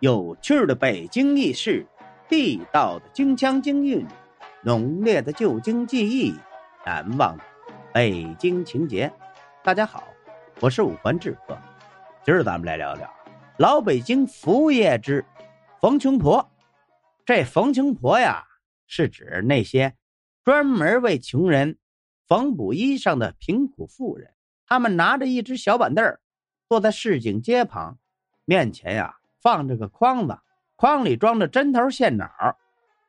有趣的北京轶事，地道的京腔京韵，浓烈的旧京记忆，难忘的北京情节。大家好，我是五环志哥，今儿咱们来聊聊老北京服务业之冯穷婆。这冯穷婆呀，是指那些专门为穷人缝补衣裳的贫苦妇人。他们拿着一只小板凳，坐在市井街旁，面前呀。放着个筐子，筐里装着针头线脑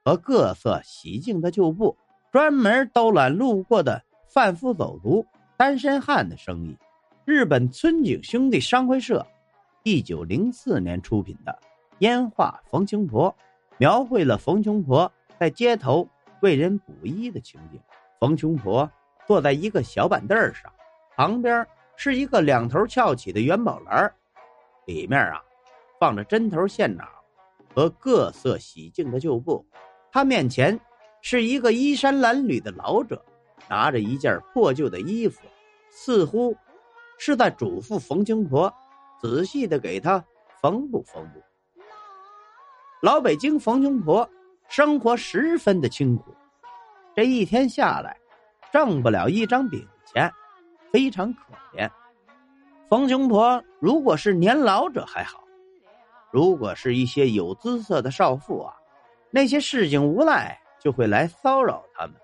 和各色洗净的旧布，专门兜揽路过的贩夫走卒、单身汉的生意。日本村井兄弟商会社一九零四年出品的烟画《冯穷婆》，描绘了冯穷婆在街头为人补衣的情景。冯穷婆坐在一个小板凳上，旁边是一个两头翘起的元宝篮里面啊。放着针头线脑和各色洗净的旧布，他面前是一个衣衫褴褛的老者，拿着一件破旧的衣服，似乎是在嘱咐冯清婆仔细的给他缝补缝补。老北京冯清婆生活十分的清苦，这一天下来挣不了一张饼钱，非常可怜。冯清婆如果是年老者还好。如果是一些有姿色的少妇啊，那些市井无赖就会来骚扰他们。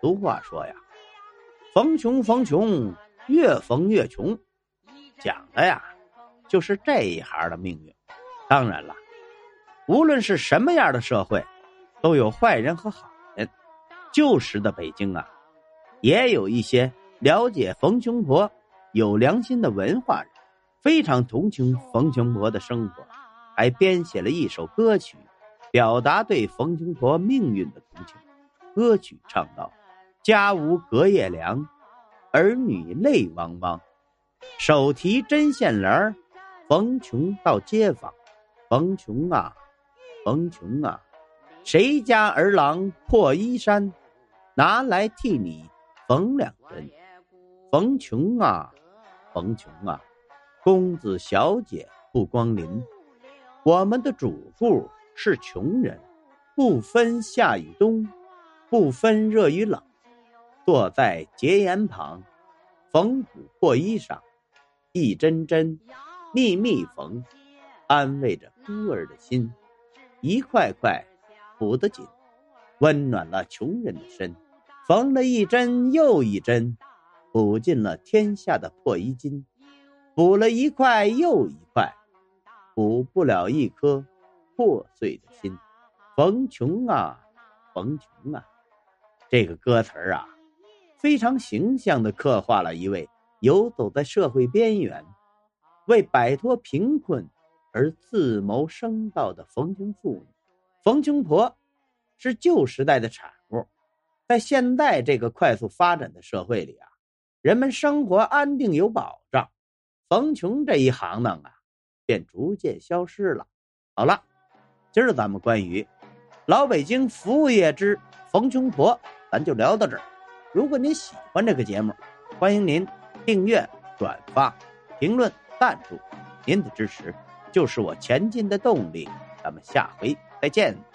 俗话说呀，“逢穷逢穷，越逢越穷”，讲的呀，就是这一行的命运。当然了，无论是什么样的社会，都有坏人和好人。旧时的北京啊，也有一些了解冯穷婆、有良心的文化人，非常同情冯穷婆的生活。还编写了一首歌曲，表达对冯清婆命运的同情。歌曲唱道：“家无隔夜粮，儿女泪汪汪，手提针线篮冯穷到街坊，冯穷啊，冯穷啊，谁家儿郎破衣衫，拿来替你缝两针。冯穷啊，冯穷啊，公子小姐不光临。”我们的主妇是穷人，不分夏与冬，不分热与冷，坐在结檐旁，缝补破衣裳，一针针，密密缝，安慰着孤儿的心，一块块，补得紧，温暖了穷人的身，缝了一针又一针，补进了天下的破衣襟，补了一块又一块。补不了一颗破碎的心，冯琼啊，冯琼啊！这个歌词啊，非常形象的刻画了一位游走在社会边缘，为摆脱贫困而自谋生道的冯琼妇女。冯琼婆是旧时代的产物，在现代这个快速发展的社会里啊，人们生活安定有保障，冯琼这一行当啊。便逐渐消失了。好了，今儿咱们关于老北京服务业之冯穷婆，咱就聊到这儿。如果您喜欢这个节目，欢迎您订阅、转发、评论、赞助，您的支持就是我前进的动力。咱们下回再见。